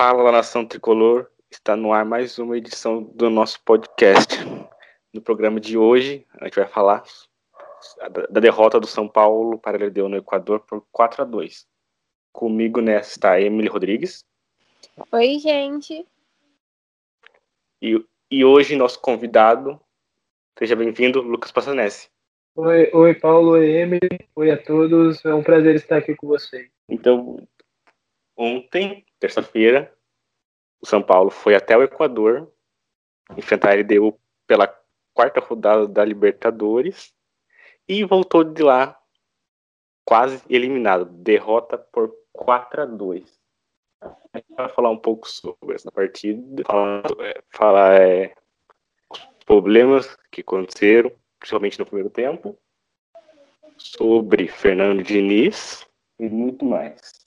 Fala nação tricolor, está no ar mais uma edição do nosso podcast. No programa de hoje, a gente vai falar da derrota do São Paulo para o LDU no Equador por 4 a 2. Comigo nessa está a Emily Rodrigues. Oi, gente. E, e hoje nosso convidado, seja bem-vindo, Lucas Passanese. Oi, oi, Paulo, oi, Emily, oi a todos, é um prazer estar aqui com vocês. Então, ontem, terça-feira, o São Paulo foi até o Equador enfrentar a LDU pela quarta rodada da Libertadores e voltou de lá quase eliminado, derrota por 4 a 2. A gente vai falar um pouco sobre essa partida, falar, é, falar é, os problemas que aconteceram, principalmente no primeiro tempo, sobre Fernando Diniz e muito mais.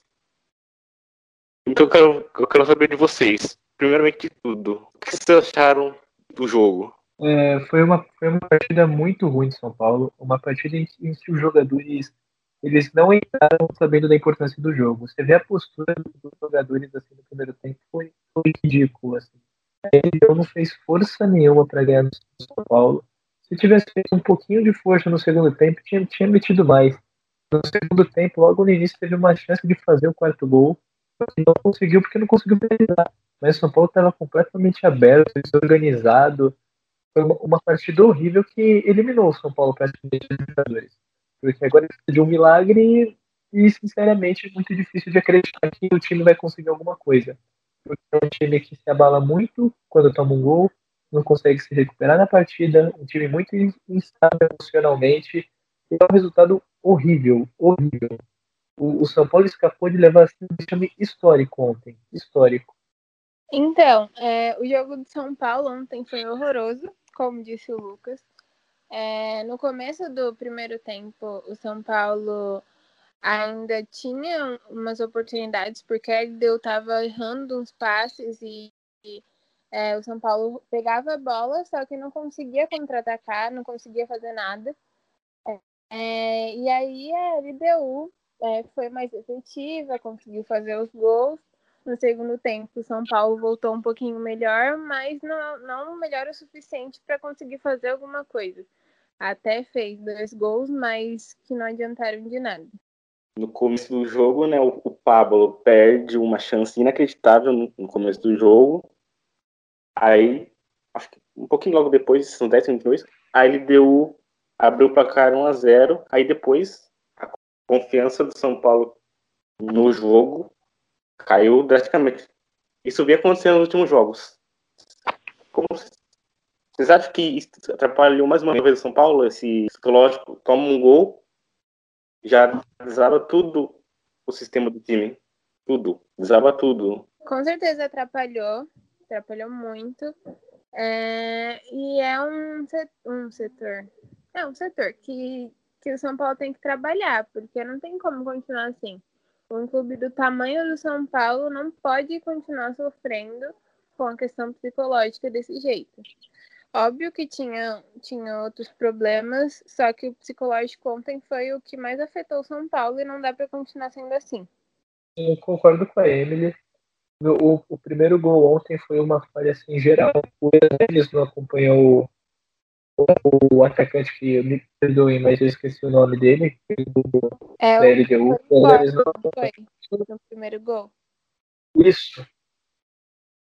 Então eu quero, eu quero saber de vocês, primeiramente de tudo, o que vocês acharam do jogo? É, foi, uma, foi uma partida muito ruim de São Paulo, uma partida em, em que os jogadores eles não entraram sabendo da importância do jogo. Você vê a postura dos jogadores assim no primeiro tempo foi, foi ridículo assim. Ele não fez força nenhuma para ganhar no São Paulo. Se tivesse feito um pouquinho de força no segundo tempo, tinha, tinha metido mais. No segundo tempo, logo no início, teve uma chance de fazer o quarto gol. E não conseguiu porque não conseguiu finalizar. Mas o São Paulo estava completamente aberto, desorganizado. Foi uma, uma partida horrível que eliminou o São Paulo praticamente dos jogadores. Porque agora precisa de um milagre e, sinceramente, é muito difícil de acreditar que o time vai conseguir alguma coisa. Porque é um time que se abala muito quando toma um gol, não consegue se recuperar na partida, um time muito instável emocionalmente, e é um resultado horrível, horrível. O, o São Paulo escapou de levar assim, um time histórico ontem, histórico. Então, é, o jogo de São Paulo ontem foi horroroso, como disse o Lucas. É, no começo do primeiro tempo, o São Paulo ainda tinha umas oportunidades, porque LDU estava errando uns passes e, e é, o São Paulo pegava a bola, só que não conseguia contra-atacar, não conseguia fazer nada. É, e aí a LDU é, foi mais efetiva, conseguiu fazer os gols. No segundo tempo, o São Paulo voltou um pouquinho melhor, mas não, não melhor o suficiente para conseguir fazer alguma coisa. Até fez dois gols, mas que não adiantaram de nada. No começo do jogo, né, o, Pablo perde uma chance inacreditável no, começo do jogo. Aí, acho que um pouquinho logo depois, são 10 minutos, aí ele deu, abriu o placar 1 a 0 Aí depois, confiança do São Paulo no jogo caiu drasticamente. Isso vem acontecendo nos últimos jogos. Como vocês acham que isso atrapalhou mais uma vez o São Paulo? Esse psicológico toma um gol, já desaba tudo o sistema do time. Tudo. Desaba tudo. Com certeza atrapalhou. Atrapalhou muito. É, e é um, um setor. É um setor que, que o São Paulo tem que trabalhar, porque não tem como continuar assim. Um clube do tamanho do São Paulo não pode continuar sofrendo com a questão psicológica desse jeito. Óbvio que tinha, tinha outros problemas, só que o psicológico ontem foi o que mais afetou o São Paulo e não dá para continuar sendo assim. Eu concordo com a Emily. O, o primeiro gol ontem foi uma falha assim, geral. O Enes não acompanhou o, atacante que me perdoem, mas eu esqueci o nome dele. É o, LDU. Foi no primeiro gol. Isso.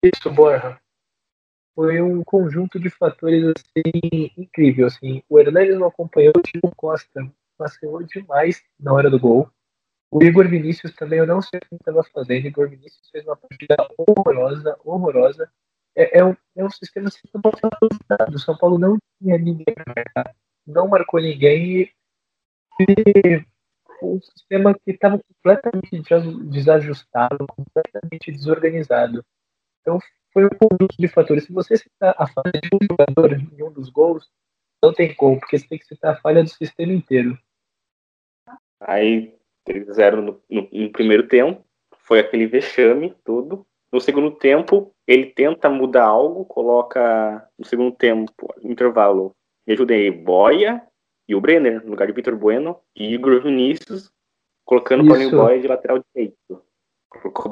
Isso, Borja foi um conjunto de fatores assim incrível assim. O Hernandes não acompanhou o Diego Costa, vacilou demais na hora do gol. O Igor Vinícius também eu não sei o que estava fazendo. O Igor Vinícius fez uma partida horrorosa, horrorosa. É, é, um, é um sistema assim, o São Paulo não tinha ninguém marcar, não marcou ninguém e um sistema que estava completamente desajustado, completamente desorganizado. Então foi um conjunto de fatores. Se você citar a falha de um jogador em um dos gols, não tem como, porque você tem que citar a falha do sistema inteiro. Aí eles fizeram no, no, no, primeiro tempo, foi aquele vexame tudo. No segundo tempo, ele tenta mudar algo, coloca no segundo tempo, intervalo, me ajudei, Boia e o Brenner, no lugar de Vitor Bueno, e Igor Vinícius, colocando o Paulinho Boia de lateral direito. Colocou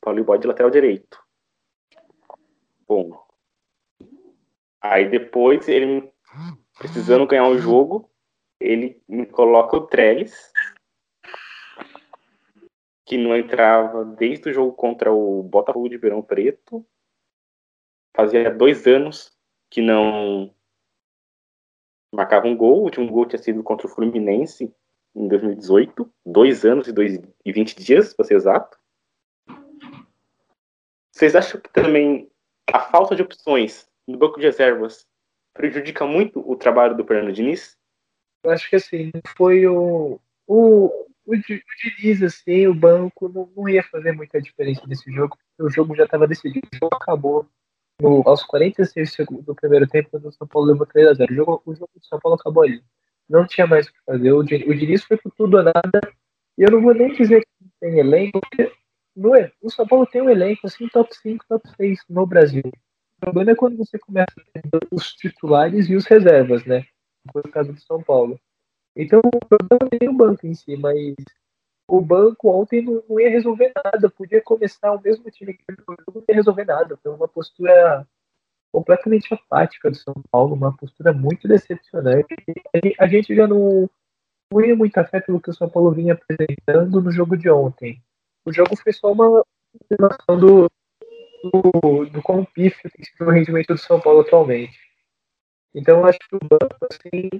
Paulo Bode de lateral direito. Bom. Aí depois ele precisando ganhar o jogo, ele me coloca o Trellis, que não entrava desde o jogo contra o Botafogo de Verão Preto. Fazia dois anos que não marcava um gol. O último gol tinha sido contra o Fluminense em 2018. Dois anos e, dois, e 20 dias, para ser exato. Vocês acham que também a falta de opções no banco de reservas prejudica muito o trabalho do Fernando Diniz? Eu acho que assim, foi o, o, o, o Diniz, assim, o banco não, não, ia fazer muita diferença nesse jogo, porque o jogo já estava decidido. O jogo acabou no, aos 46 segundos do primeiro tempo, o São Paulo levou 3 a 0 O jogo, o jogo do São Paulo acabou ali. Não tinha mais o que fazer. O, o Diniz foi por tudo ou nada. E eu não vou nem dizer que tem elenco, porque no, o São Paulo tem um elenco assim, top 5, top 6 no Brasil. O problema é quando você começa a ter os titulares e os reservas, né? Foi o caso do São Paulo. Então, o problema tem o banco em si, mas o banco ontem não, não ia resolver nada. Podia começar o mesmo time que não ia resolver nada. Foi uma postura completamente apática do São Paulo, uma postura muito decepcionante. A gente já não, não ia muito a fé pelo que o São Paulo vinha apresentando no jogo de ontem. O jogo foi só uma confirmação do, do, do quão pífio tem sido o rendimento do São Paulo atualmente. Então, eu acho que o banco, assim,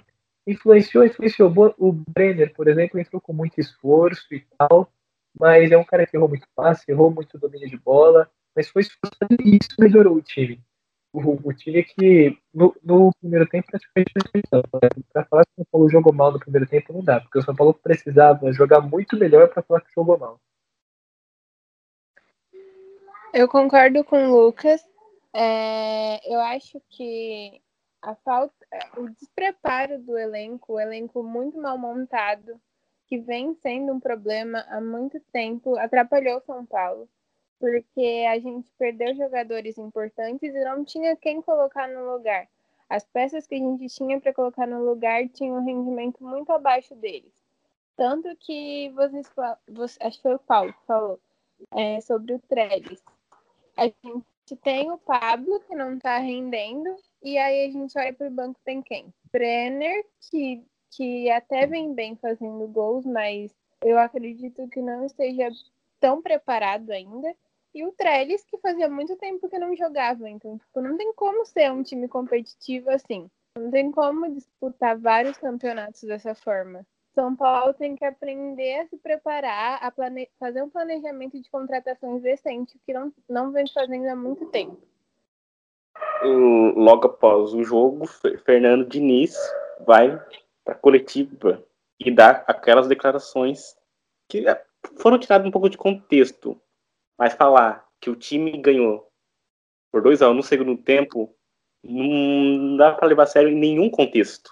influenciou, influenciou. O Brenner, por exemplo, entrou com muito esforço e tal, mas é um cara que errou muito passe, errou muito domínio de bola, mas foi esforçado e isso melhorou o time. O, o time que no, no, primeiro tempo praticamente não? Para falar que o São Paulo jogou mal no primeiro tempo não dá, porque o São Paulo precisava jogar muito melhor para falar que jogou mal. Eu concordo com o Lucas. É, eu acho que a falta, o despreparo do elenco, o elenco muito mal montado, que vem sendo um problema há muito tempo, atrapalhou São Paulo, porque a gente perdeu jogadores importantes e não tinha quem colocar no lugar. As peças que a gente tinha para colocar no lugar tinham um rendimento muito abaixo deles. Tanto que vocês, você, acho que foi o Paulo que falou é, sobre o Trellis. A gente tem o Pablo, que não está rendendo, e aí a gente olha para o banco, tem quem? Brenner, que, que até vem bem fazendo gols, mas eu acredito que não esteja tão preparado ainda. E o Trellis, que fazia muito tempo que não jogava. Então, tipo, não tem como ser um time competitivo assim. Não tem como disputar vários campeonatos dessa forma. São Paulo tem que aprender a se preparar, a plane... fazer um planejamento de contratações decente, que não, não vem fazendo há muito tempo logo após o jogo, Fernando Diniz vai para coletiva e dá aquelas declarações que foram tiradas um pouco de contexto. Mas falar que o time ganhou por 2 a 1 um no segundo tempo não dá para levar a sério em nenhum contexto.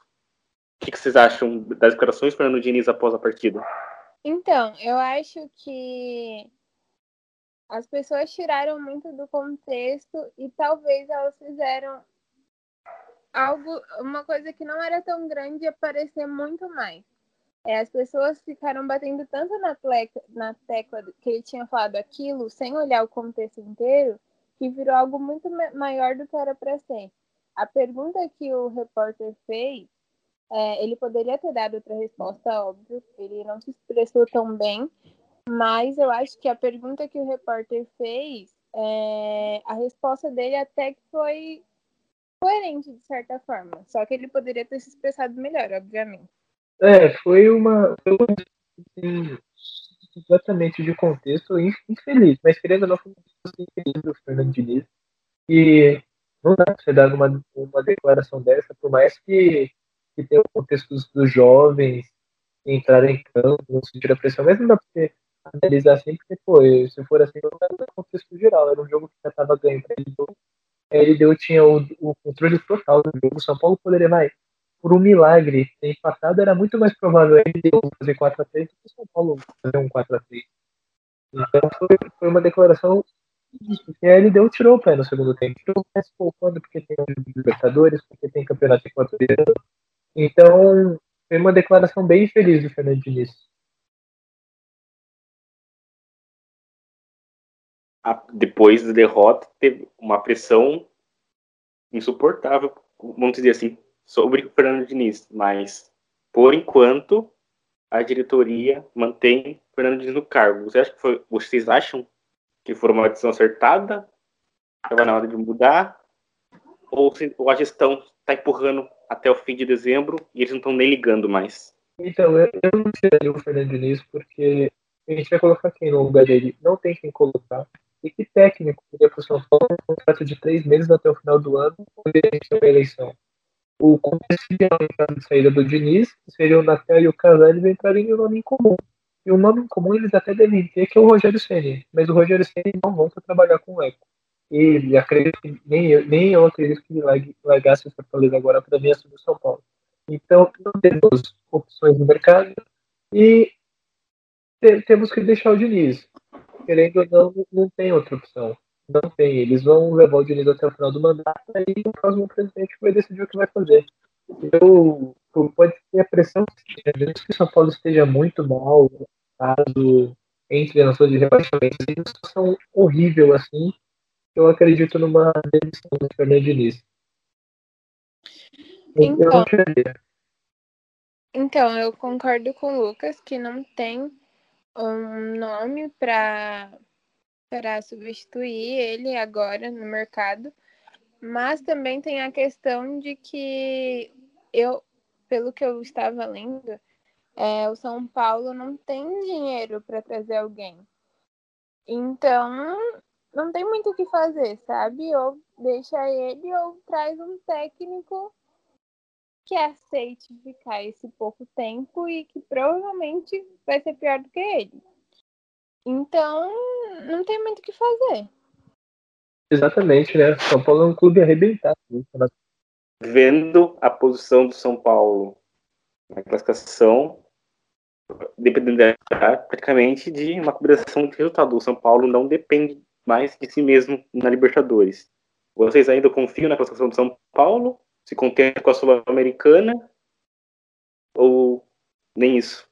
O que, que vocês acham das declarações do Fernando Diniz após a partida? Então, eu acho que as pessoas tiraram muito do contexto e talvez elas fizeram algo, uma coisa que não era tão grande aparecer muito mais. É, as pessoas ficaram batendo tanto na, pleca, na tecla que ele tinha falado aquilo, sem olhar o contexto inteiro, que virou algo muito maior do que era para ser. A pergunta que o repórter fez, é, ele poderia ter dado outra resposta, óbvio, ele não se expressou tão bem, mas eu acho que a pergunta que o repórter fez, é, a resposta dele até que foi coerente, de certa forma. Só que ele poderia ter se expressado melhor, obviamente. É, foi uma. Assim, completamente de contexto infeliz, mas querendo ou não, foi infeliz do Fernando Diniz. E não dá pra você dar uma, uma declaração dessa, por mais que, que tenha o contexto dos jovens entrarem em campo, não sentir a pressão, mas não dá pra você analisar assim, porque, pô, se for assim, não quero no contexto geral. Era um jogo que já estava ganho pra ele. Ele deu, tinha o, o controle total do jogo. O São Paulo poderia, vai, por um milagre, ter empatado, era muito mais provável ele fazer 4x3 do que o São Paulo fazer um 4x3. Então foi, foi uma declaração que ele deu, tirou o pé no segundo tempo. Tirou o pé se poupando porque tem Libertadores, porque tem campeonato equatoriano. Então, foi uma declaração bem feliz do Fernando Diniz. Depois da derrota, teve uma pressão insuportável, vamos dizer assim, sobre o Fernando Diniz. Mas, por enquanto, a diretoria mantém o Fernando Diniz no cargo. Você acha que foi, vocês acham que foi uma decisão acertada? Estava na hora de mudar? Ou, ou a gestão está empurrando até o fim de dezembro e eles não estão nem ligando mais? Então, eu, não tiraria o Fernando Diniz porque a gente vai colocar quem no lugar dele? Não tem quem colocar. E que técnico queria para o São Paulo um contrato de três meses até o final do ano, onde a eleição? O caso de saída do Diniz seria o Natel e o Casares entrarem em um nome em comum. E o nome em comum eles até devem ter, que é o Rogério Ceni. Mas o Rogério Ceni não volta a trabalhar com o Eco. E acredito que nem nem eu acredito que largasse o Fortaleza agora para vir assumir o São Paulo. Então, não temos opções no mercado e temos que deixar o Diniz querendo ou não, não tem outra opção. Não tem. Eles vão levar o Diniz até o final do mandato e o próximo presidente vai decidir o que vai fazer. Eu, pode ter a pressão que mesmo que São Paulo esteja muito mal, caso entre na zona de rebaixamento, em uma situação horrível assim, eu acredito numa demissão do Fernando Diniz. Então, eu então, eu concordo com o Lucas que não tem um nome para para substituir ele agora no mercado, mas também tem a questão de que eu, pelo que eu estava lendo, é, o São Paulo não tem dinheiro para trazer alguém. Então, não tem muito o que fazer, sabe? Ou deixa ele ou traz um técnico que aceite ficar esse pouco tempo e que provavelmente vai ser pior do que ele. Então, não tem muito o que fazer. Exatamente, né? São Paulo é um clube arrebentado. Né? Vendo a posição do São Paulo na classificação, dependendo praticamente de uma combinação de resultado. O São Paulo não depende mais de si mesmo na Libertadores. Vocês ainda confiam na classificação do São Paulo se contenta com a Sul-Americana ou nem isso?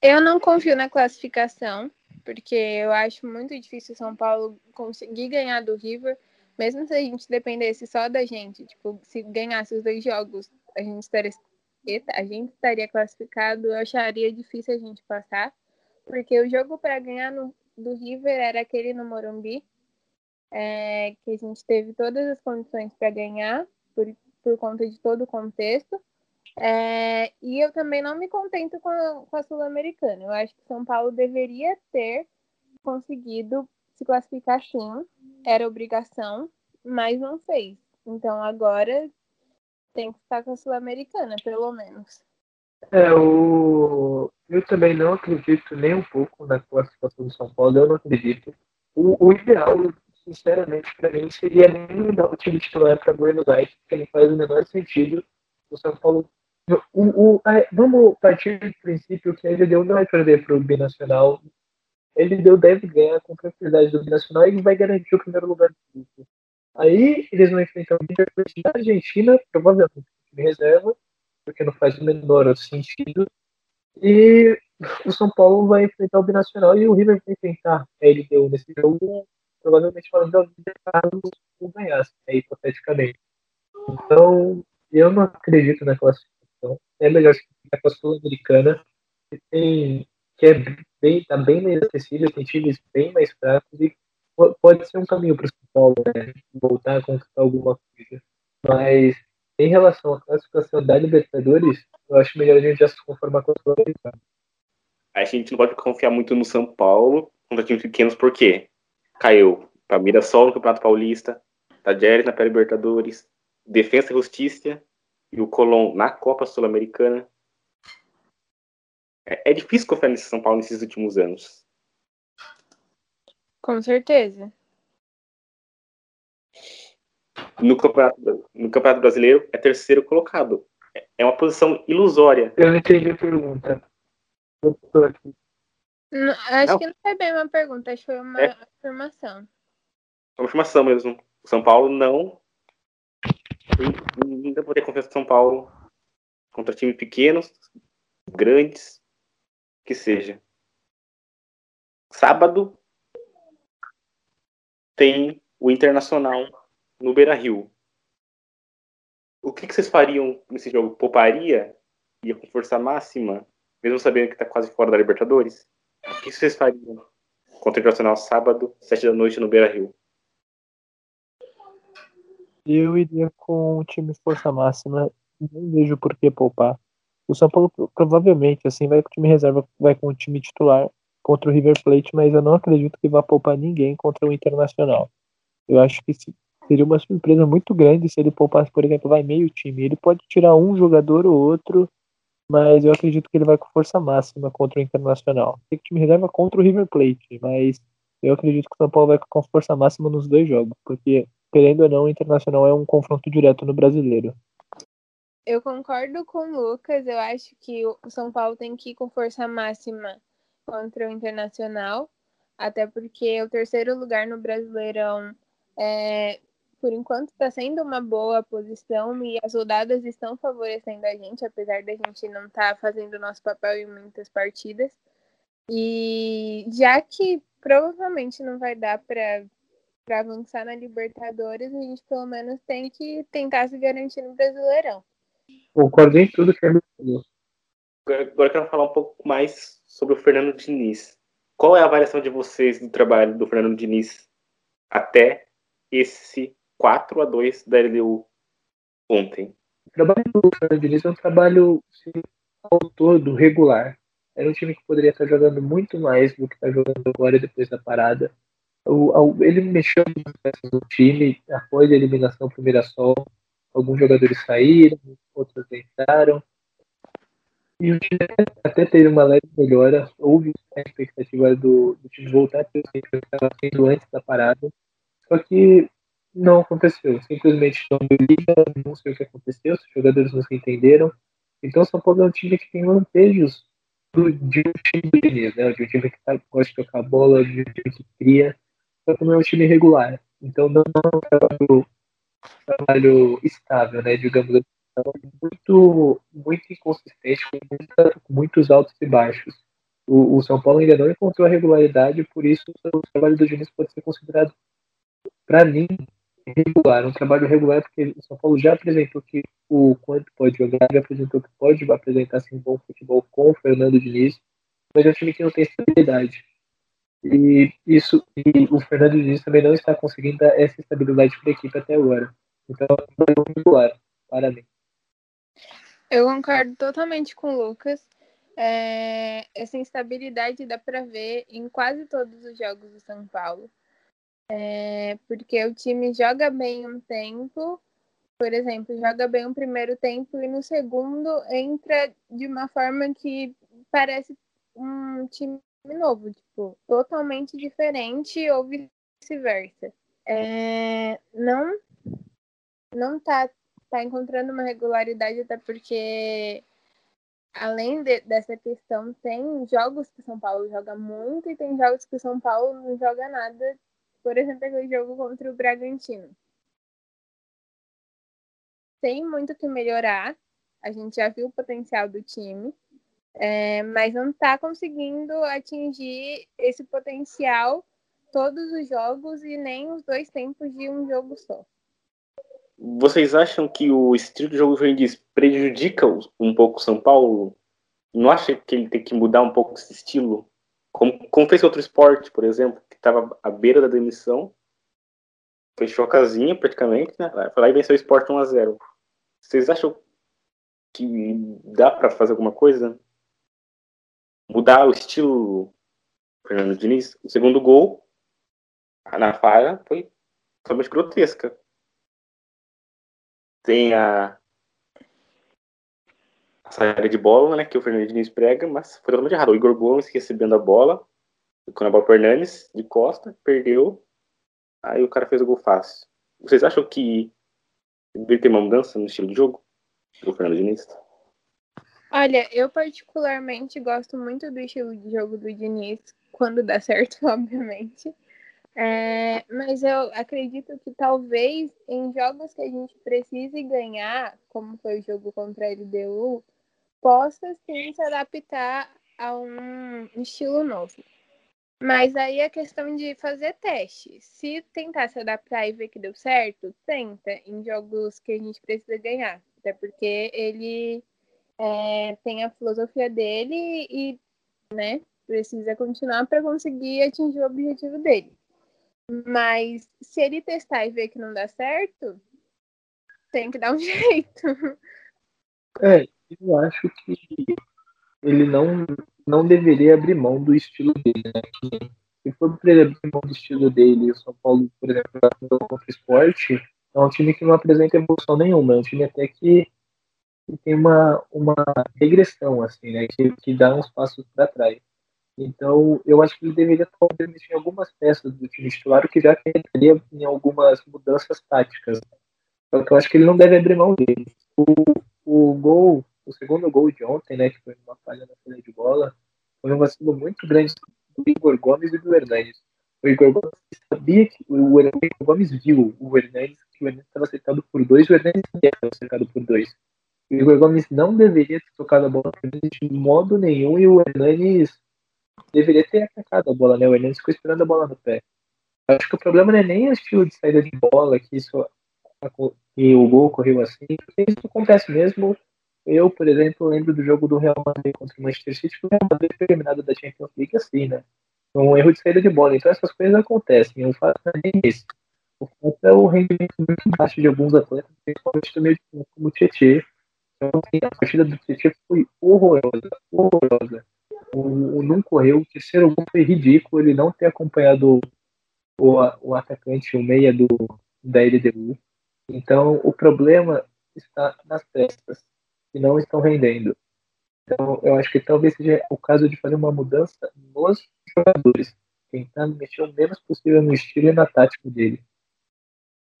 Eu não confio na classificação, porque eu acho muito difícil o São Paulo conseguir ganhar do River, mesmo se a gente dependesse só da gente. Tipo, se ganhasse os dois jogos, a gente estaria, a gente estaria classificado. Eu acharia difícil a gente passar, porque o jogo para ganhar no, do River era aquele no Morumbi, é, que a gente teve todas as condições para ganhar, por, por conta de todo o contexto. É, e eu também não me contento com a, com a Sul-Americana. Eu acho que São Paulo deveria ter conseguido se classificar sim, era obrigação, mas não fez. Então agora tem que estar com a Sul-Americana, pelo menos. É, o... eu também não acredito nem um pouco na classificação do São Paulo, eu não acredito. O, o ideal sinceramente, para mim, seria nem dar o time titular para Buenos Aires, porque não faz o menor sentido. O São Paulo. O, o, a, vamos partir do princípio que ele deu não vai perder para o Binacional. Ele deu deve ganhar com tranquilidade do Binacional e vai garantir o primeiro lugar do grupo. Aí eles vão enfrentar o River da Argentina, provavelmente time reserva, porque não faz o menor sentido. E o São Paulo vai enfrentar o Binacional e o River vai enfrentar a LDU nesse jogo provavelmente de Carlos não ganhasse, né, hipoteticamente. Então, eu não acredito na classificação. É melhor ficar com a Sul-Americana, que, tem, que é bem, tá bem mais acessível, tem times bem mais fracos e pode ser um caminho para o São Paulo, né, voltar a conquistar alguma coisa. Mas, em relação à classificação da Libertadores, eu acho melhor a gente já se conformar com a Sul-Americana. A gente não pode confiar muito no São Paulo contra times pequenos, por quê? Caiu para Mirassol no Campeonato Paulista, Tajeres na Pré-Libertadores, Defensa e Justiça e o Colón na Copa Sul-Americana. É, é, difícil confiar nesse São Paulo nesses últimos anos. Com certeza. No campeonato, no campeonato Brasileiro é terceiro colocado. É uma posição ilusória. Eu não entendi a pergunta. Eu tô aqui. Não, acho não. que não foi bem uma pergunta, acho que foi uma é. afirmação. Uma afirmação mesmo. São Paulo não. Ainda vou ter confiança em São Paulo contra times pequenos, grandes, que seja. Sábado, tem o Internacional no Beira Rio. O que, que vocês fariam nesse jogo? Pouparia? Ia com força máxima? Mesmo sabendo que está quase fora da Libertadores? O que vocês fariam contra o Internacional sábado, sete da noite no Beira Rio? Eu iria com o time força máxima. Não vejo por que poupar. O São Paulo provavelmente assim vai com o time reserva, vai com o time titular contra o River Plate, mas eu não acredito que vá poupar ninguém contra o Internacional. Eu acho que seria uma surpresa muito grande se ele poupasse, por exemplo, vai meio time. Ele pode tirar um jogador ou outro, mas eu acredito que ele vai com força máxima contra o Internacional. Tem que time reserva contra o River Plate, mas eu acredito que o São Paulo vai com força máxima nos dois jogos, porque querendo ou não, o Internacional é um confronto direto no Brasileiro. Eu concordo com o Lucas, eu acho que o São Paulo tem que ir com força máxima contra o Internacional, até porque o terceiro lugar no Brasileirão é, por enquanto está sendo uma boa posição e as rodadas estão favorecendo a gente, apesar da gente não estar tá fazendo o nosso papel em muitas partidas. E já que provavelmente não vai dar para avançar na Libertadores, a gente pelo menos tem que tentar se garantir no Brasileirão. Concordo em tudo que ele falou. Agora eu quero falar um pouco mais sobre o Fernando Diniz. Qual é a avaliação de vocês do trabalho do Fernando Diniz até esse 4 a 2 da LDU ontem? O trabalho do Fernando é um trabalho ao todo regular. Era um time que poderia estar jogando muito mais do que está jogando agora depois da parada. O, ele mexeu no time após a eliminação do Mirassol. Alguns jogadores saíram, outros entraram. E o time até teve uma leve melhora. Houve a expectativa do, do time voltar a ter o que estava sendo antes da parada. Só que não aconteceu. Simplesmente não deu liga, não sei o que aconteceu, os jogadores não se entenderam. Então, São Paulo é um time que tem lampejos do, de um time do Diniz, né? De um time que tá, gosta de tocar bola, de um time que cria. Só que não é um time regular. Então, não é um trabalho, trabalho estável, né? Digamos assim. Então, muito, muito inconsistente, com, com muitos altos e baixos. O, o, São Paulo ainda não encontrou a regularidade, por isso o trabalho do Diniz pode ser considerado, para mim, regular, um trabalho regular, porque o São Paulo já apresentou que o quanto pode jogar, já apresentou que pode apresentar assim, um bom futebol com o Fernando Diniz, mas é um time que não tem estabilidade. E isso e o Fernando Diniz também não está conseguindo dar essa estabilidade para a equipe até agora. Então, é regular para mim. Eu concordo totalmente com o Lucas. É, essa instabilidade dá para ver em quase todos os jogos do São Paulo. É, porque o time joga bem um tempo, por exemplo, joga bem um primeiro tempo e no segundo entra de uma forma que parece um time novo, tipo, totalmente diferente ou vice-versa. É, não não tá, tá encontrando uma regularidade, até porque além de, dessa questão, tem jogos que São Paulo joga muito e tem jogos que São Paulo não joga nada por exemplo, aquele jogo contra o Bragantino. Tem muito que melhorar. A gente já viu o potencial do time, é, mas não está conseguindo atingir esse potencial todos os jogos e nem os dois tempos de um jogo só. Vocês acham que o estilo de jogo Juventus prejudica um pouco o São Paulo? Não acha que ele tem que mudar um pouco esse estilo? Como, como fez outro esporte, por exemplo, que estava à beira da demissão, fechou a casinha praticamente, né? Foi lá e venceu o Sport 1x0. Vocês acham que dá para fazer alguma coisa? Mudar o estilo Fernando Diniz? O segundo gol na falha foi totalmente grotesca. Tem a saída de bola, né, que o Fernando Diniz prega, mas foi totalmente errado. O Igor Gomes recebendo a bola, com a bola pro Hernanes, de costa, perdeu, aí o cara fez o gol fácil. Vocês acham que deveria ter uma mudança no estilo de jogo do Fernando Diniz? Olha, eu particularmente gosto muito do estilo de jogo do Diniz, quando dá certo, obviamente. É, mas eu acredito que talvez em jogos que a gente precise ganhar, como foi o jogo contra a LDU, possa sim se adaptar a um estilo novo. Mas aí é questão de fazer teste. Se tentar se adaptar e ver que deu certo, tenta em jogos que a gente precisa ganhar. Até porque ele é, tem a filosofia dele e, né, precisa continuar para conseguir atingir o objetivo dele. Mas se ele testar e ver que não dá certo, tem que dar um jeito. É, eu acho que ele não, não deveria abrir mão do estilo dele, né? se for para ele abrir mão do estilo dele, o São Paulo, por exemplo, contra o esporte, é um time que não apresenta evolução nenhuma, é um time até que, que tem uma, uma regressão, assim, né? Que, que dá uns passos para trás. Então, eu acho que ele deveria talvez mexer em algumas peças do time titular, que já entraria em algumas mudanças táticas. Só que eu acho que ele não deve abrir mão dele. O, o gol, o segundo gol de ontem, né, que foi uma falha na saída de bola, foi um vacilo muito grande do Igor Gomes e do Hernandes. O Igor Gomes sabia que o, Igor Gomes viu o Hernandes, que o Hernandes estava cercado por dois, o Hernandes estava cercado por dois. O Igor Gomes não deveria ter tocado a bola de modo nenhum e o Hernandes deveria ter atacado a bola, né? O Hernandes ficou esperando a bola no pé. Acho que o problema não é nem o estilo de saída de bola, que isso que o gol correu assim, porque isso acontece mesmo. Eu, por exemplo, lembro do jogo do Real Madrid contra o Manchester City, que o Real Madrid foi eliminado da Champions League assim, né? Um erro de saída de bola. Então essas coisas acontecem. O fato não é esse. O fato é o rendimento muito baixo de alguns atletas, principalmente do meio de como o Tietchan. Então, assim, a partida do Tietchan foi horrorosa, horrorosa o, o não correu, o terceiro gol foi ridículo, ele não ter acompanhado o, o atacante, o meia do, da LDU. Então, o problema está nas peças, que não estão rendendo. Então, eu acho que talvez seja o caso de fazer uma mudança nos jogadores, tentando mexer o menos possível no estilo e na tática dele.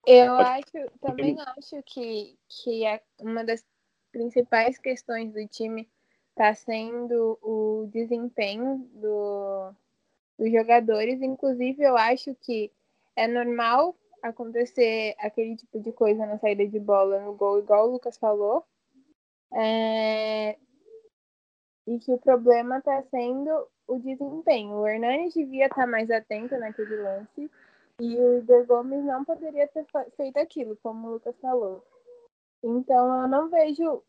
Eu acho, também acho que, que é uma das principais questões do time está sendo o desempenho do, dos jogadores. Inclusive, eu acho que é normal acontecer aquele tipo de coisa na saída de bola no gol, igual o Lucas falou. É... E que o problema está sendo o desempenho. O Hernani devia estar tá mais atento naquele lance. E o Igor Gomes não poderia ter feito aquilo, como o Lucas falou. Então eu não vejo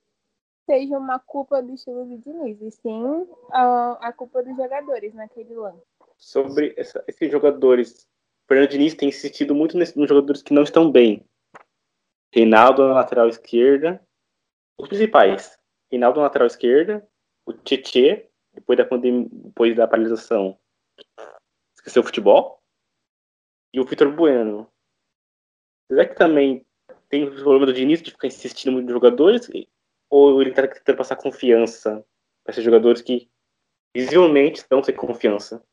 seja uma culpa do estilo de Diniz, e sim a, a culpa dos jogadores naquele lance. Sobre essa, esses jogadores, o Fernando Diniz tem insistido muito nesse, nos jogadores que não estão bem. Reinaldo na lateral esquerda, os principais. Reinaldo na lateral esquerda, o Tietê, depois da depois da paralisação, esqueceu o futebol, e o Vitor Bueno. Será que também tem o problema do Diniz de ficar insistindo muito nos jogadores? ou ele está tentando passar confiança para esses jogadores que visivelmente estão sem confiança?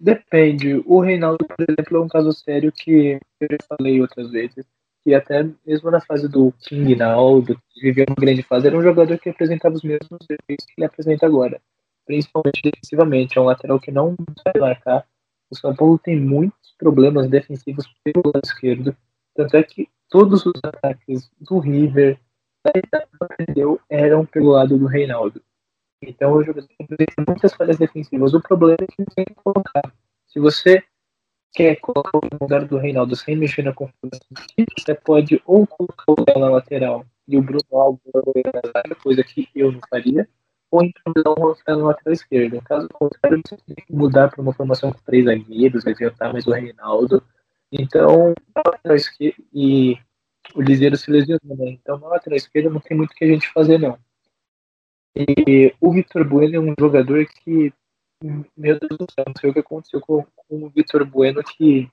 Depende. O Reinaldo, por exemplo, é um caso sério que eu já falei outras vezes, que até mesmo na fase do King Naldo, que viveu uma grande fase, era um jogador que apresentava os mesmos defeitos que ele apresenta agora, principalmente defensivamente. É um lateral que não sabe marcar. O São Paulo tem muitos problemas defensivos pelo lado esquerdo, tanto é que todos os ataques do River, perdeu eram pelo lado do Reinaldo. Então o jogador tem muitas falhas defensivas. O problema é que não tem que colocar. Se você quer colocar o lugar do Reinaldo sem mexer na configuração, você pode ou colocar o Léo na lateral e o Bruno Alves na zaga, coisa que eu não faria, ou então dar um Rafael na lateral esquerda. Caso contrário, você tem que mudar para uma formação com três zagueiros, adiantar mais o Reinaldo. Então, na lateral esquerda e o Liseiro se lesionou, né? Então na lateral esquerda não tem muito o que a gente fazer, não. E o Vitor Bueno é um jogador que, meu Deus do céu, não sei o que aconteceu com, com o Vitor Bueno, que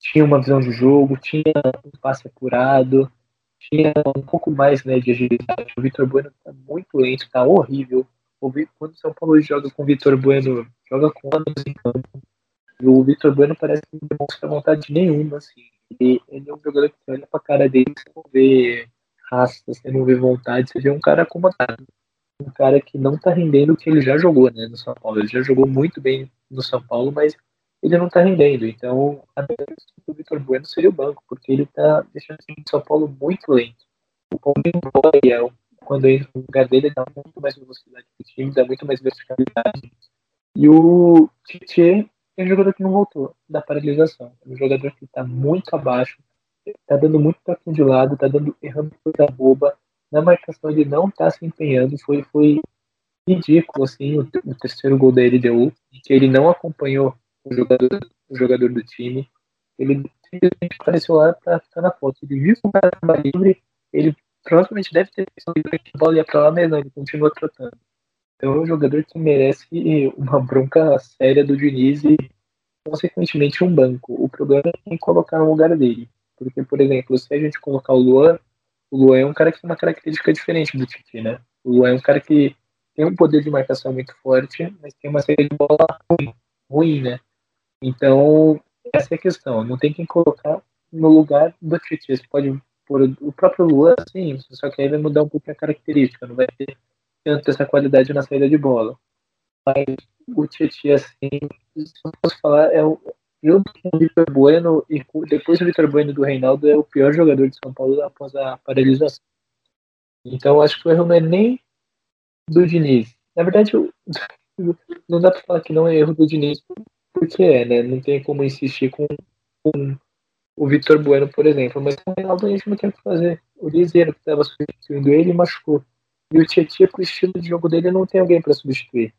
tinha uma visão de jogo, tinha um passe apurado, tinha um pouco mais né, de agilidade. O Vitor Bueno está muito lento, está horrível. Quando o São Paulo joga com o Vitor Bueno, joga com anos em campo. E o Vitor Bueno parece que não demonstra vontade nenhuma, assim. Ele, ele é um jogador que olha pra cara dele, você não vê raça, você não vê vontade, você vê um cara acomodado. Um cara que não tá rendendo o que ele já jogou, né, no São Paulo. Ele já jogou muito bem no São Paulo, mas ele não tá rendendo. Então, a do Vitor Bueno seria o banco, porque ele tá deixando o São Paulo muito lento. O Paulinho Boia, quando entra no lugar dele, dá muito mais velocidade pro time, dá muito mais verticalidade. E o Tietchan tem um jogador que não voltou da paralisação. É um jogador que está muito abaixo, está dando muito toquinho de lado, está dando errando coisa boba. Na marcação ele não está se empenhando, foi, foi ridículo assim o, o terceiro gol da LDU, que ele não acompanhou o jogador, o jogador do time. Ele simplesmente apareceu lá para ficar na foto. Ele viu que o cara estava livre, ele provavelmente deve ter visto que a bola ia para lá mesmo, ele continua trotando. Então é um jogador que merece uma bronca séria do Diniz e, consequentemente, um banco. O problema é quem colocar no lugar dele. Porque, por exemplo, se a gente colocar o Luan, o Luan é um cara que tem uma característica diferente do Titi, né? O Luan é um cara que tem um poder de marcação muito forte, mas tem uma saída de bola ruim, ruim né? Então, essa é a questão. Não tem quem colocar no lugar do Titi. Você pode pôr o próprio Luan, sim, só que aí vai mudar um pouco a característica. Não vai ter tanto essa qualidade na saída de bola. Mas o Tietchan, assim, se eu posso falar, é o, junto com o Vitor Bueno e depois do Vitor Bueno do Reinaldo, é o pior jogador de São Paulo após a paralisação. Então acho que o erro não é nem do Diniz. Na verdade, não dá para falar que não é erro do Diniz, porque é, né? Não tem como insistir com, com o Vitor Bueno, por exemplo. Mas o Reinaldo a gente não tem o que fazer. O Liseiro que estava substituindo ele machucou. E o Tietchan, com o estilo de jogo dele, não tem alguém para substituir.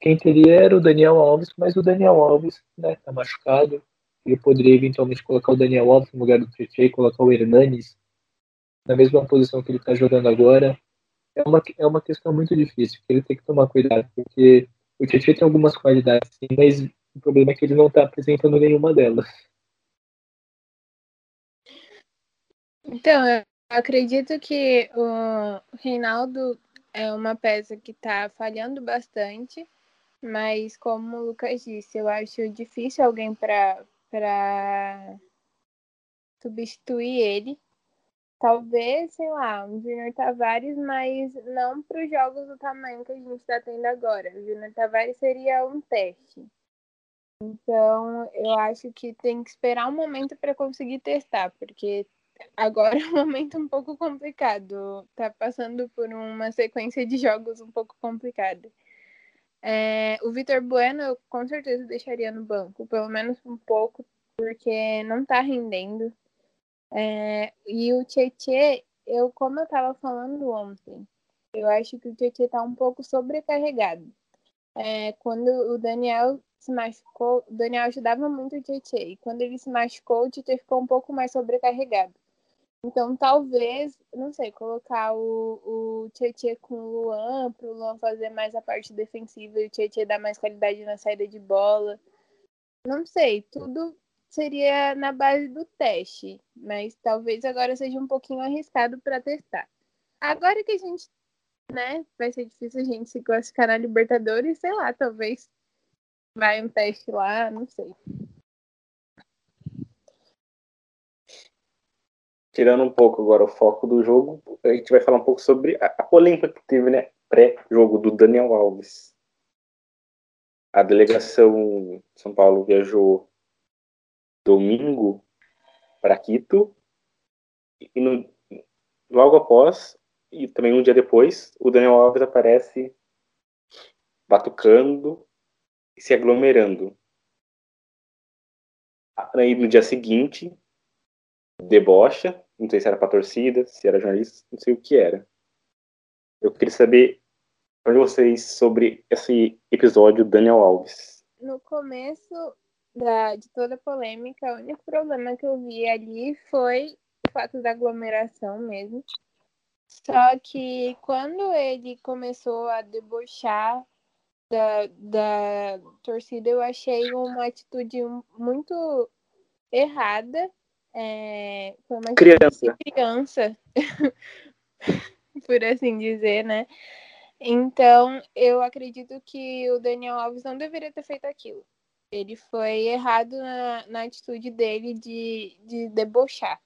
Quem teria era o Daniel Alves, mas o Daniel Alves né, tá machucado. Ele poderia eventualmente colocar o Daniel Alves no lugar do Tietchan e colocar o Hernanes na mesma posição que ele está jogando agora. É uma, é uma questão muito difícil, que ele tem que tomar cuidado, porque o Tietchan tem algumas qualidades, sim, mas o problema é que ele não está apresentando nenhuma delas. Então, eu acredito que o Reinaldo é uma peça que está falhando bastante, mas como o Lucas disse, eu acho difícil alguém para substituir ele. Talvez, sei lá, um Junior Tavares, mas não para os jogos do tamanho que a gente está tendo agora. O Junior Tavares seria um teste. Então, eu acho que tem que esperar um momento para conseguir testar, porque agora é um momento um pouco complicado. Tá passando por uma sequência de jogos um pouco complicada. É, o Vitor Bueno eu com certeza deixaria no banco, pelo menos um pouco, porque não tá rendendo. É, e o Tietê, eu, como eu tava falando ontem, eu acho que o Tietê tá um pouco sobrecarregado. É, quando o Daniel se machucou, o Daniel ajudava muito o Tietê, e quando ele se machucou, o Tietê ficou um pouco mais sobrecarregado. Então, talvez, não sei, colocar o, o Tietchan com o Luan, para o Luan fazer mais a parte defensiva e o Tietchan dar mais qualidade na saída de bola. Não sei, tudo seria na base do teste, mas talvez agora seja um pouquinho arriscado para testar. Agora que a gente, né, vai ser difícil a gente se classificar na Libertadores, sei lá, talvez vai um teste lá, não sei. Tirando um pouco agora o foco do jogo, a gente vai falar um pouco sobre a, polêmica que teve, né, pré-jogo do Daniel Alves. A delegação de São Paulo viajou domingo para Quito e no, logo após e também um dia depois, o Daniel Alves aparece batucando e se aglomerando. Aí no dia seguinte, debocha, não sei se era pra torcida, se era jornalista, não sei o que era. Eu queria saber de vocês sobre esse episódio Daniel Alves. No começo da, de toda a polêmica, o único problema que eu vi ali foi o fato da aglomeração mesmo. Só que quando ele começou a debochar da, da torcida, eu achei uma atitude muito errada é, foi uma criança, criança por assim dizer, né? Então, eu acredito que o Daniel Alves não deveria ter feito aquilo. Ele foi errado na, na atitude dele de, de debochar.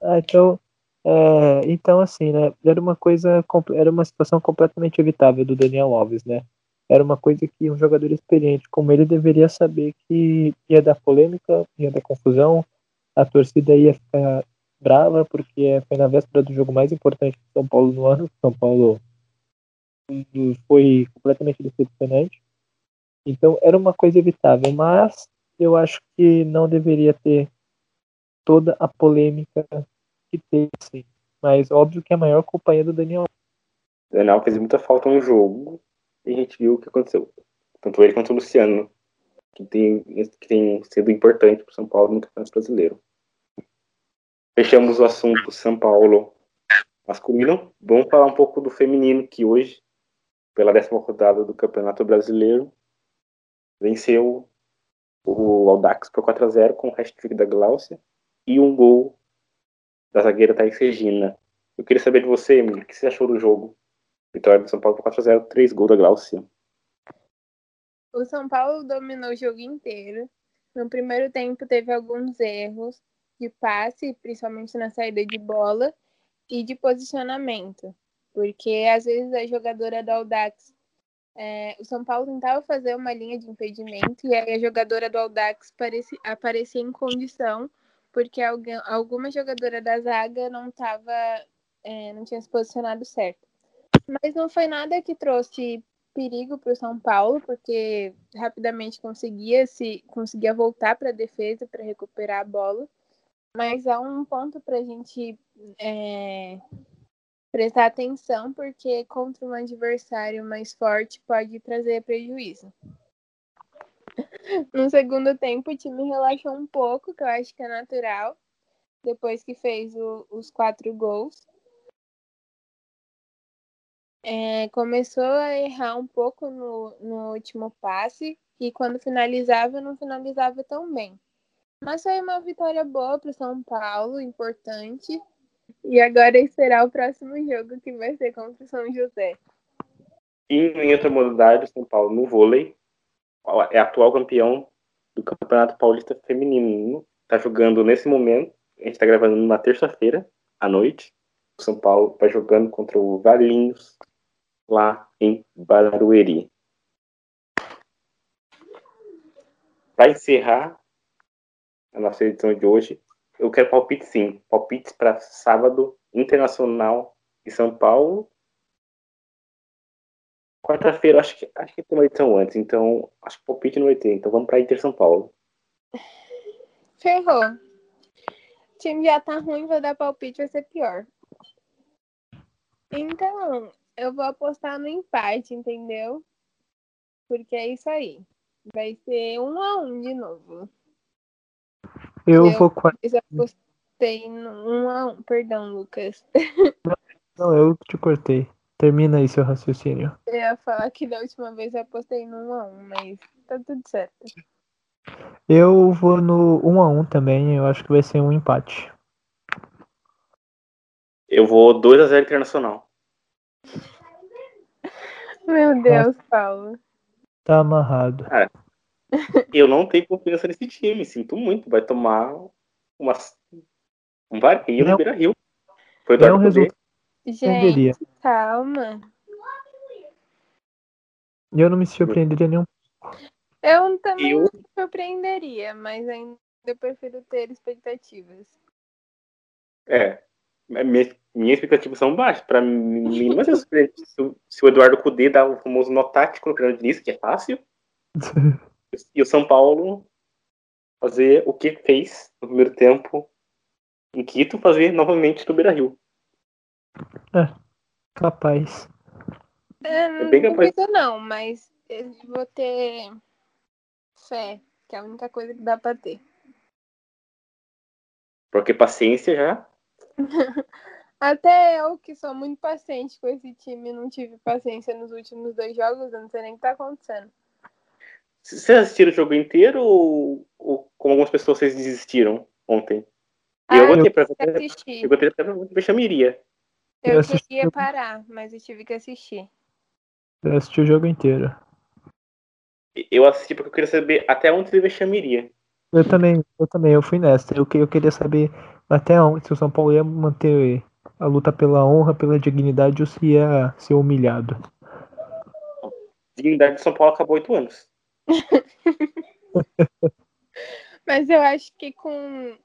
Ah, então, é, então, assim, né? Era uma coisa, era uma situação completamente evitável do Daniel Alves, né? Era uma coisa que um jogador experiente como ele deveria saber que ia dar polêmica, ia dar confusão, a torcida ia ficar brava, porque foi na véspera do jogo mais importante do São Paulo no ano. São Paulo foi completamente decepcionante. Então era uma coisa evitável, mas eu acho que não deveria ter toda a polêmica que teve, sim. Mas óbvio que a maior culpa é do Daniel. O Daniel fez muita falta no jogo e a gente viu o que aconteceu. Tanto ele quanto o Luciano, que tem, que tem sido importante para o São Paulo no Campeonato Brasileiro. Fechamos o assunto São Paulo masculino. Vamos falar um pouco do feminino, que hoje, pela décima rodada do Campeonato Brasileiro, venceu o Audax por 4 a 0 com o hashtag da Gláucia e um gol da zagueira Thaís Regina. Eu queria saber de você, Emily, o que você achou do jogo? Vitória do São Paulo por 4 a 0 três gols da Gláucia. O São Paulo dominou o jogo inteiro. No primeiro tempo teve alguns erros de passe, principalmente na saída de bola, e de posicionamento. Porque às vezes a jogadora da Audax, é, o São Paulo tentava fazer uma linha de impedimento e aí a jogadora do Audax parecia, aparecia em condição, porque alguma jogadora da zaga não estava, é, não tinha se posicionado certo. Mas não foi nada que trouxe perigo para o São Paulo, porque rapidamente conseguia se conseguia voltar para a defesa para recuperar a bola. Mas há um ponto para a gente é, prestar atenção, porque contra um adversário mais forte pode trazer prejuízo. No segundo tempo, o time relaxou um pouco, que eu acho que é natural, depois que fez o, os quatro gols. É, começou a errar um pouco no, no último passe e quando finalizava, não finalizava tão bem. Mas foi uma vitória boa para o São Paulo, importante. E agora esperar o próximo jogo, que vai ser contra o São José. E em outra modalidade, o São Paulo no vôlei é atual campeão do Campeonato Paulista Feminino. Está jogando nesse momento. A gente está gravando na terça-feira à noite. O São Paulo vai jogando contra o Valinhos lá em Barueri. Para encerrar a nossa edição de hoje, eu quero palpite sim. Palpites para sábado, Internacional e São Paulo. Quarta-feira, acho que, acho que tem uma edição antes, então acho que palpite não vai ter. Então vamos para Inter São Paulo. Ferrou. O time já tá ruim, vai dar palpite, vai ser pior. Então, eu vou apostar no empate, entendeu? Porque é isso aí. Vai ser um a um de novo. Eu, eu vou com Eu apostei no um a um. Perdão, Lucas. Não, eu te cortei. Termina aí seu raciocínio. Eu ia falar que da última vez eu apostei no 1 a 1 mas tá tudo certo. Eu vou no 1 a 1 também, eu acho que vai ser um empate. Eu vou 2 a 0 Internacional. Meu Deus, Paulo. Tá amarrado. É. Eu não tenho confiança nesse time, sinto muito. Vai tomar uma, um varinho no Beira Rio. Foi é um resultado. Gente, calma. Eu não me surpreenderia nenhum. Eu também eu... não me surpreenderia, mas ainda eu prefiro ter expectativas. É. Minhas, minhas expectativas são baixas. Para mim, não é surpreendente se, se o Eduardo Cudê dá o famoso nó tático no Fernando Diniz, que é fácil. e o São Paulo fazer o que fez no primeiro tempo em Quito, fazer novamente no Beira Rio. É, capaz. É, é bem capaz. Não, não, mas eu vou ter fé, que é a única coisa que dá pra ter. Porque paciência já. Até eu, que sou muito paciente com esse time, não tive paciência nos últimos dois jogos, eu não sei nem o que tá acontecendo. Vocês assistiram o jogo inteiro ou, ou como algumas pessoas vocês desistiram ontem? Ah, eu botei pra assistir. Eu botei pra vexamiria. Eu, eu queria parar, mas eu tive que assistir. Eu assisti o jogo inteiro. Eu assisti porque eu queria saber até onde ele vexamiria. Eu também, eu também, eu fui nessa. Eu, eu queria saber até onde se o São Paulo ia manter a luta pela honra, pela dignidade ou se ia ser humilhado. A dignidade do São Paulo acabou oito anos. Mas eu acho que com,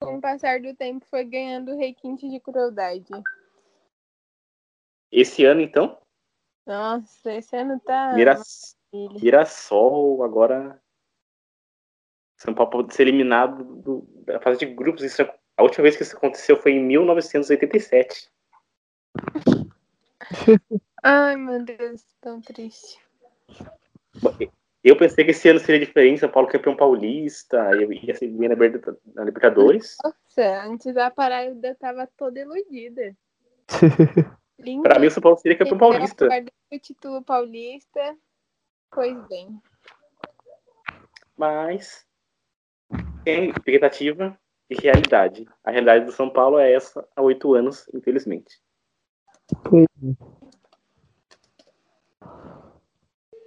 com o passar do tempo foi ganhando requinte de crueldade. Esse ano, então? Nossa, esse ano tá. Mirac... Mirassol, agora São Paulo pode ser eliminado do, da fase de grupos. Isso, é, a última vez que isso aconteceu foi em 1987. Ai, meu Deus, tão triste. Eu pensei que esse ano seria diferente, São Paulo campeão paulista, ia ser bem na Libertadores. Nossa, antes da Paraíba tava toda iludida. Pra mim, o São Paulo seria campeão paulista. O título paulista, pois bem. Mas tem expectativa e realidade. A realidade do São Paulo é essa há oito anos, infelizmente.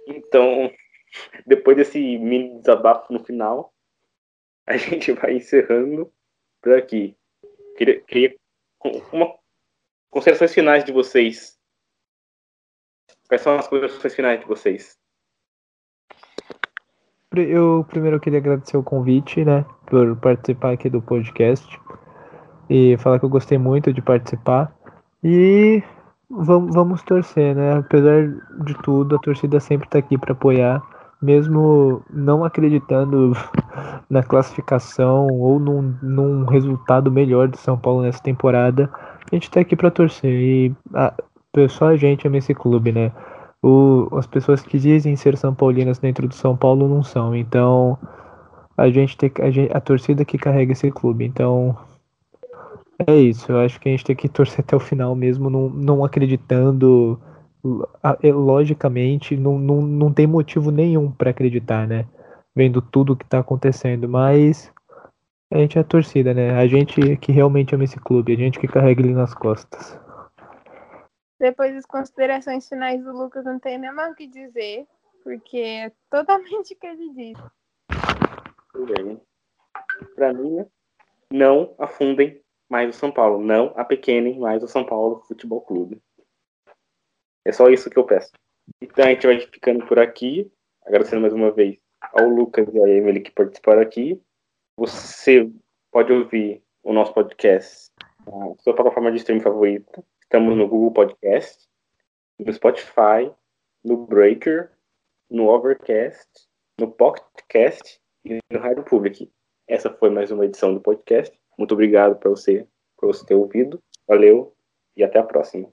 Então, depois desse mini desabafo no final, a gente vai encerrando por aqui. Queria, queria uma considerações finais de vocês. Quais são as considerações finais de vocês? Eu primeiro queria agradecer o convite, né, por participar aqui do podcast e falar que eu gostei muito de participar e vamos, vamos torcer, né? Apesar de tudo, a torcida sempre está aqui para apoiar, mesmo não acreditando na classificação ou num, num resultado melhor de São Paulo nessa temporada. A gente está aqui para torcer e a, só a gente ama esse clube, né? O, as pessoas que dizem ser São Paulinas dentro do São Paulo não são. Então a gente tem a, a torcida que carrega esse clube. Então é isso, eu acho que a gente tem que torcer até o final mesmo, não, não acreditando. Logicamente, não, não, não tem motivo nenhum para acreditar, né? Vendo tudo que tá acontecendo, mas a gente é a torcida, né? A gente que realmente ama esse clube, a gente que carrega ele nas costas. Depois das considerações finais do Lucas, não tem nem mais o que dizer, porque é totalmente o que ele disse. Tudo bem. Pra mim, não afundem mais o São Paulo. Não apequenem mais o São Paulo Futebol Clube. É só isso que eu peço. Então a gente vai ficando por aqui. Agradecendo mais uma vez ao Lucas e à Emily que participaram aqui. Você pode ouvir o nosso podcast na sua plataforma de streaming favorita. Estamos no Google Podcast, no Spotify, no Breaker, no Overcast, no Pocketcast e no Rádio Public. Essa foi mais uma edição do podcast. Muito obrigado para você, por você ter ouvido. Valeu e até a próxima.